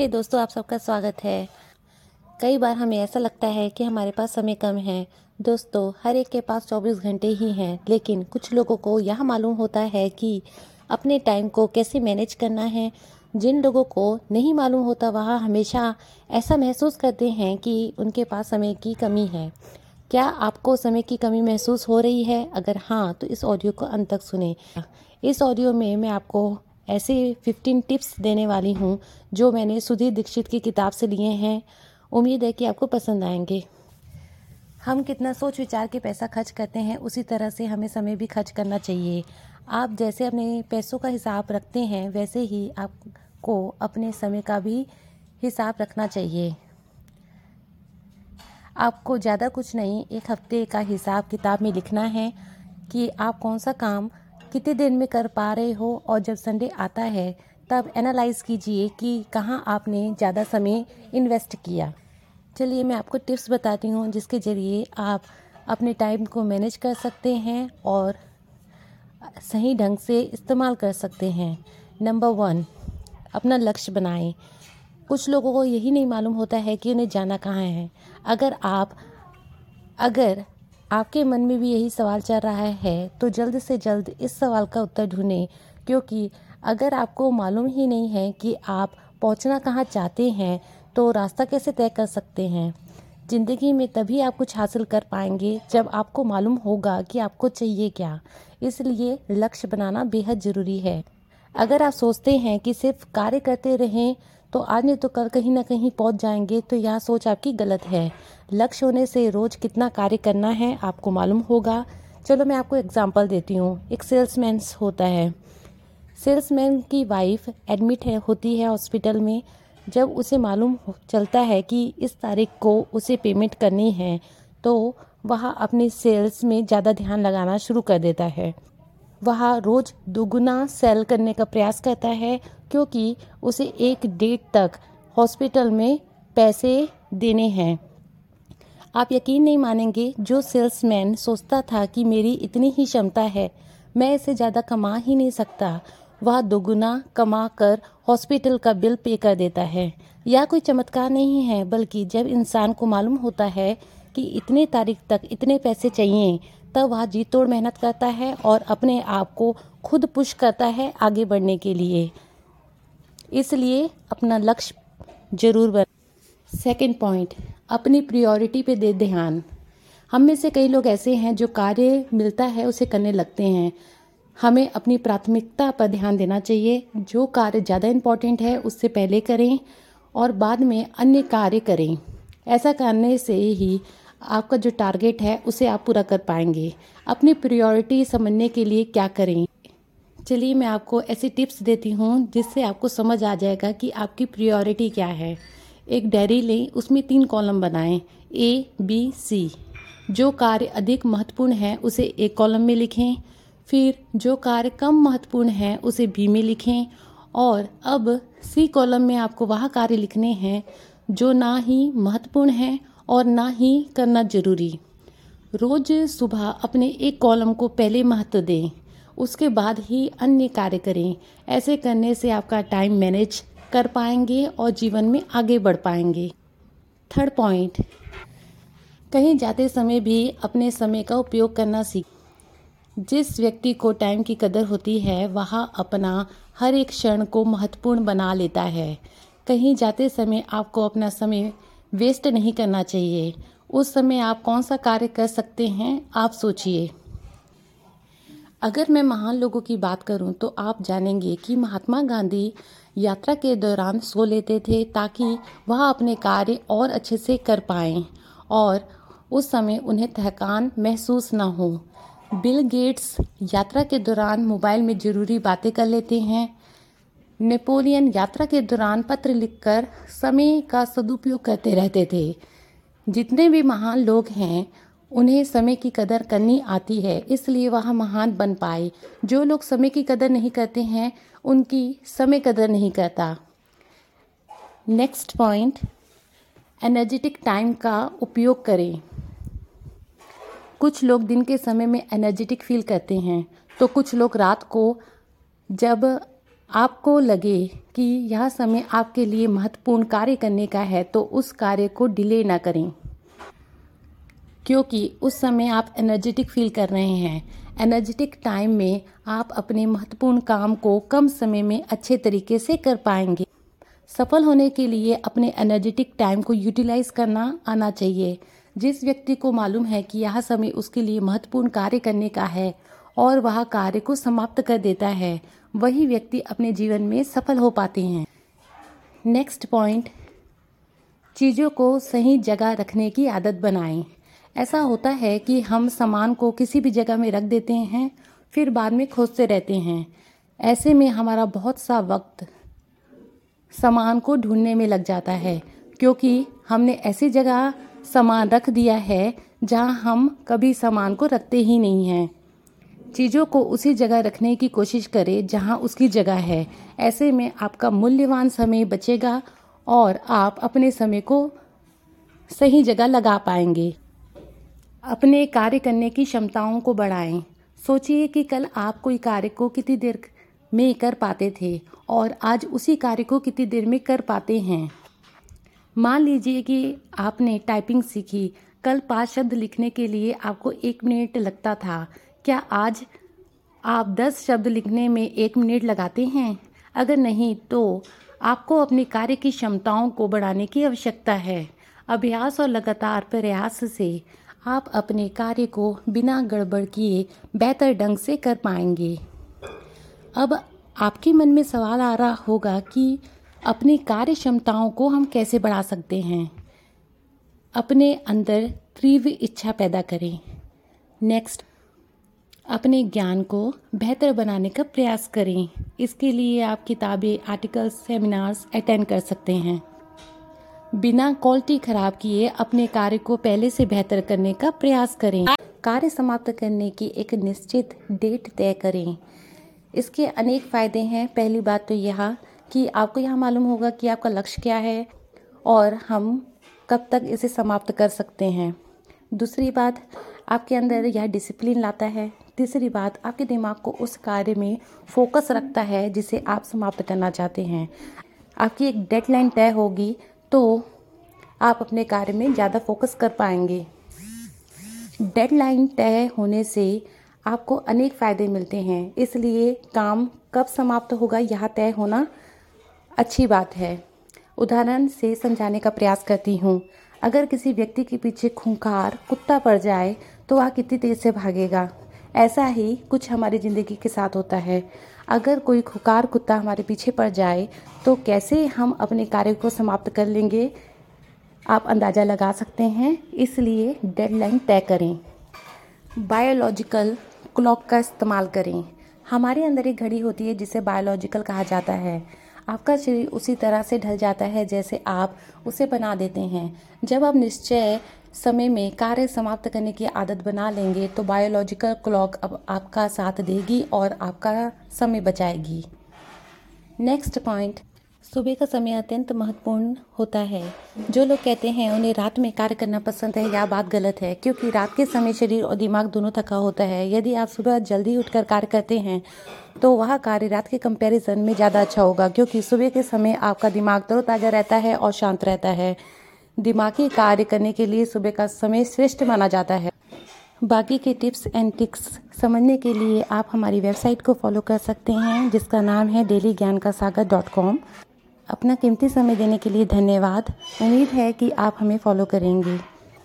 हे hey दोस्तों, आप सबका स्वागत है। कई बार हमें ऐसा लगता है कि हमारे पास समय कम है। दोस्तों, हर एक के पास 24 घंटे ही हैं, लेकिन कुछ लोगों को यह मालूम होता है कि अपने टाइम को कैसे मैनेज करना है। जिन लोगों को नहीं मालूम होता, वह हमेशा ऐसा महसूस करते हैं कि उनके पास समय की कमी है। क्या आपको समय की कमी महसूस हो रही है? अगर हाँ तो इस ऑडियो को अंत तक सुने। इस ऑडियो में मैं आपको ऐसे 15 टिप्स देने वाली हूँ, जो मैंने सुधीर दीक्षित की किताब से लिए हैं। उम्मीद है कि आपको पसंद आएँगे। हम कितना सोच विचार के पैसा खर्च करते हैं, उसी तरह से हमें समय भी खर्च करना चाहिए। आप जैसे अपने पैसों का हिसाब रखते हैं, वैसे ही आपको अपने समय का भी हिसाब रखना चाहिए। आपको ज़्यादा कुछ नहीं, एक हफ़्ते का हिसाब किताब में लिखना है कि आप कौन सा काम कितने दिन में कर पा रहे हो? और जब संडे आता है, तब एनालाइज कीजिए कि कहाँ आपने ज़्यादा समय इन्वेस्ट किया। चलिए, मैं आपको टिप्स बताती हूँ जिसके ज़रिए आप अपने टाइम को मैनेज कर सकते हैं और सही ढंग से इस्तेमाल कर सकते हैं। नंबर वन अपना लक्ष्य बनाएँ। कुछ लोगों को यही नहीं मालूम होता है कि उन्हें जाना कहाँ है। अगर आप, अगर आपके मन में भी यही सवाल चल रहा है तो जल्द से जल्द इस सवाल का उत्तर ढूंढें, क्योंकि अगर आपको मालूम ही नहीं है कि आप पहुँचना कहाँ चाहते हैं तो रास्ता कैसे तय कर सकते हैं? ज़िंदगी में तभी आप कुछ हासिल कर पाएँगे जब आपको मालूम होगा कि आपको चाहिए क्या। इसलिए लक्ष्य बनाना बेहद ज़रूरी है। अगर आप सोचते हैं कि सिर्फ़ कार्य करते रहें तो आज नहीं तो कल कहीं ना कहीं पहुँच जाएँगे तो यह सोच आपकी गलत है। लक्ष्य होने से रोज कितना कार्य करना है आपको मालूम होगा। चलो मैं आपको एग्ज़ाम्पल देती हूँ। एक सेल्समैन होता है। सेल्समैन की वाइफ एडमिट है, होती है हॉस्पिटल में। जब उसे मालूम चलता है कि इस तारीख को उसे पेमेंट करनी है तो वह अपने सेल्स में ज़्यादा ध्यान लगाना शुरू कर देता है। वह रोज़ दोगुना सेल करने का प्रयास करता है क्योंकि उसे एक डेट तक हॉस्पिटल में पैसे देने हैं। आप यकीन नहीं मानेंगे, जो सेल्समैन सोचता था कि मेरी इतनी ही क्षमता है, मैं इसे ज़्यादा कमा ही नहीं सकता। वह दोगुना कमा कर हॉस्पिटल का बिल पे कर देता है। यह कोई चमत्कार नहीं है, बल्कि जब इंसान को मालूम होता है कि इतने तारीख तक इतने पैसे चाहिए, तब वह जी तोड़ मेहनत करता है और अपने आप को खुद पुश करता है आगे बढ़ने के लिए। इसलिए अपना लक्ष्य ज़रूर बन सेकेंड पॉइंट अपनी प्रियोरिटी पे दे ध्यान। हम में से कई लोग ऐसे हैं जो कार्य मिलता है, उसे करने लगते हैं। हमें अपनी प्राथमिकता पर ध्यान देना चाहिए। जो कार्य ज़्यादा इंपॉर्टेंट है, उससे पहले करें और बाद में अन्य कार्य करें। ऐसा करने से ही आपका जो टारगेट है, उसे आप पूरा कर पाएँगे। अपनी प्रियोरिटी समझने के लिए क्या करें? चलिए मैं आपको ऐसी टिप्स देती हूँ जिससे आपको समझ आ जाएगा कि आपकी प्रियोरिटी क्या है। एक डायरी लें, उसमें तीन कॉलम बनाएँ ए बी सी जो कार्य अधिक महत्वपूर्ण है, उसे एक कॉलम में लिखें। फिर जो कार्य कम महत्वपूर्ण है, उसे बी में लिखें। और अब सी कॉलम में आपको वह कार्य लिखने हैं जो ना ही महत्वपूर्ण है और ना ही करना ज़रूरी। रोज सुबह अपने एक कॉलम को पहले महत्व दें। उसके बाद ही अन्य कार्य करें। ऐसे करने से आपका टाइम मैनेज कर पाएँगे और जीवन में आगे बढ़ पाएँगे। थर्ड पॉइंट कहीं जाते समय भी अपने समय का उपयोग करना सीख। जिस व्यक्ति को टाइम की कदर होती है, वह अपना हर एक क्षण को महत्वपूर्ण बना लेता है। कहीं जाते समय आपको अपना समय वेस्ट नहीं करना चाहिए। उस समय आप कौन सा कार्य कर सकते हैं, आप सोचिए। अगर मैं महान लोगों की बात करूँ तो आप जानेंगे कि महात्मा गांधी यात्रा के दौरान सो लेते थे ताकि वह अपने कार्य और अच्छे से कर पाएँ और उस समय उन्हें थकान महसूस ना हो। बिल गेट्स यात्रा के दौरान मोबाइल में ज़रूरी बातें कर लेते हैं। नेपोलियन यात्रा के दौरान पत्र लिखकर समय का सदुपयोग करते रहते थे। जितने भी महान लोग हैं उन्हें समय की कदर करनी आती है, इसलिए वह महान बन पाए। जो लोग समय की कदर नहीं करते हैं, उनकी समय कदर नहीं करता। नेक्स्ट पॉइंट एनर्जेटिक टाइम का उपयोग करें। कुछ लोग दिन के समय में एनर्जेटिक फील करते हैं तो कुछ लोग रात को, जब आपको लगे कि यह समय आपके लिए महत्वपूर्ण कार्य करने का है तो उस कार्य को डिले ना करें। क्योंकि उस समय आप एनर्जेटिक फील कर रहे हैं। एनर्जेटिक टाइम में आप अपने महत्वपूर्ण काम को कम समय में अच्छे तरीके से कर पाएँगे। सफल होने के लिए अपने एनर्जेटिक टाइम को यूटिलाइज करना आना चाहिए। जिस व्यक्ति को मालूम है कि यह समय उसके लिए महत्वपूर्ण कार्य करने का है और वह कार्य को समाप्त कर देता है, वही व्यक्ति अपने जीवन में सफल हो पाते हैं। नेक्स्ट पॉइंट चीज़ों को सही जगह रखने की आदत बनाएँ। ऐसा होता है कि हम सामान को किसी भी जगह में रख देते हैं, फिर बाद में खोजते रहते हैं। ऐसे में हमारा बहुत सा वक्त सामान को ढूँढने में लग जाता है, क्योंकि हमने ऐसी जगह सामान रख दिया है जहाँ हम कभी सामान को रखते ही नहीं हैं। चीज़ों को उसी जगह रखने की कोशिश करें जहाँ उसकी जगह है। ऐसे में आपका मूल्यवान समय बचेगा और आप अपने समय को सही जगह लगा पाएँगे। अपने कार्य करने की क्षमताओं को बढ़ाएँ। सोचिए कि कल आप कोई कार्य को कितनी देर में कर पाते थे और आज उसी कार्य को कितनी देर में कर पाते हैं। मान लीजिए कि आपने टाइपिंग सीखी। कल पाँच शब्द लिखने के लिए आपको एक मिनट लगता था। क्या आज आप दस शब्द लिखने में एक मिनट लगाते हैं? अगर नहीं तो आपको अपने कार्य की क्षमताओं को बढ़ाने की आवश्यकता है। अभ्यास और लगातार प्रयास से आप अपने कार्य को बिना गड़बड़ किए बेहतर ढंग से कर पाएँगे। अब आपके मन में सवाल आ रहा होगा कि अपनी कार्य क्षमताओं को हम कैसे बढ़ा सकते हैं? अपने अंदर तीव्र इच्छा पैदा करें। नेक्स्ट अपने ज्ञान को बेहतर बनाने का प्रयास करें। इसके लिए आप किताबें आर्टिकल्स सेमिनार्स अटेंड कर सकते हैं। बिना क्वालिटी खराब किए अपने कार्य को पहले से बेहतर करने का प्रयास करें। कार्य समाप्त करने की एक निश्चित डेट तय करें। इसके अनेक फ़ायदे हैं। पहली बात तो यह कि आपको यह मालूम होगा कि आपका लक्ष्य क्या है और हम कब तक इसे समाप्त कर सकते हैं। दूसरी बात, आपके अंदर यह डिसिप्लिन लाता है। तीसरी बात, आपके दिमाग को उस कार्य में फोकस रखता है जिसे आप समाप्त करना चाहते हैं। आपकी एक डेडलाइन तय होगी तो आप अपने कार्य में ज़्यादा फोकस कर पाएँगे। डेडलाइन तय होने से आपको अनेक फ़ायदे मिलते हैं। इसलिए काम कब समाप्त होगा यह तय होना अच्छी बात है। उदाहरण से समझाने का प्रयास करती हूँ। अगर किसी व्यक्ति के पीछे खूंखार, कुत्ता पड़ जाए तो वह कितनी तेज़ से भागेगा। ऐसा ही कुछ हमारी ज़िंदगी के साथ होता है। अगर कोई खुकार कुत्ता हमारे पीछे पड़ जाए तो कैसे हम अपने कार्य को समाप्त कर लेंगे? आप अंदाज़ा लगा सकते हैं, इसलिए डेडलाइन तय करें। बायोलॉजिकल क्लॉक का इस्तेमाल करें। हमारे अंदर एक घड़ी होती है, जिसे बायोलॉजिकल कहा जाता है। आपका शरीर उसी तरह से ढल जाता है जैसे आप उसे बना देते हैं। जब आप निश्चय समय में कार्य समाप्त करने की आदत बना लेंगे तो बायोलॉजिकल क्लॉक अब आपका साथ देगी और आपका समय बचाएगी। नेक्स्ट पॉइंट सुबह का समय अत्यंत महत्वपूर्ण होता है। जो लोग कहते हैं, उन्हें रात में कार्य करना पसंद है, यह बात गलत है, क्योंकि रात के समय शरीर और दिमाग दोनों थका होता है। यदि आप सुबह जल्दी उठकर कार्य करते हैं तो वह कार्य रात के कंपैरिजन में ज़्यादा अच्छा होगा, क्योंकि सुबह के समय आपका दिमाग तरोताज़ा रहता है और शांत रहता है। दिमागी कार्य करने के लिए सुबह का समय श्रेष्ठ माना जाता है। बाकी के टिप्स एंड टिक्स समझने के लिए आप हमारी वेबसाइट को फॉलो कर सकते हैं, जिसका नाम है डेली ज्ञान का सागर डॉट कॉम। अपना कीमती समय देने के लिए धन्यवाद। उम्मीद है कि आप हमें फॉलो करेंगे।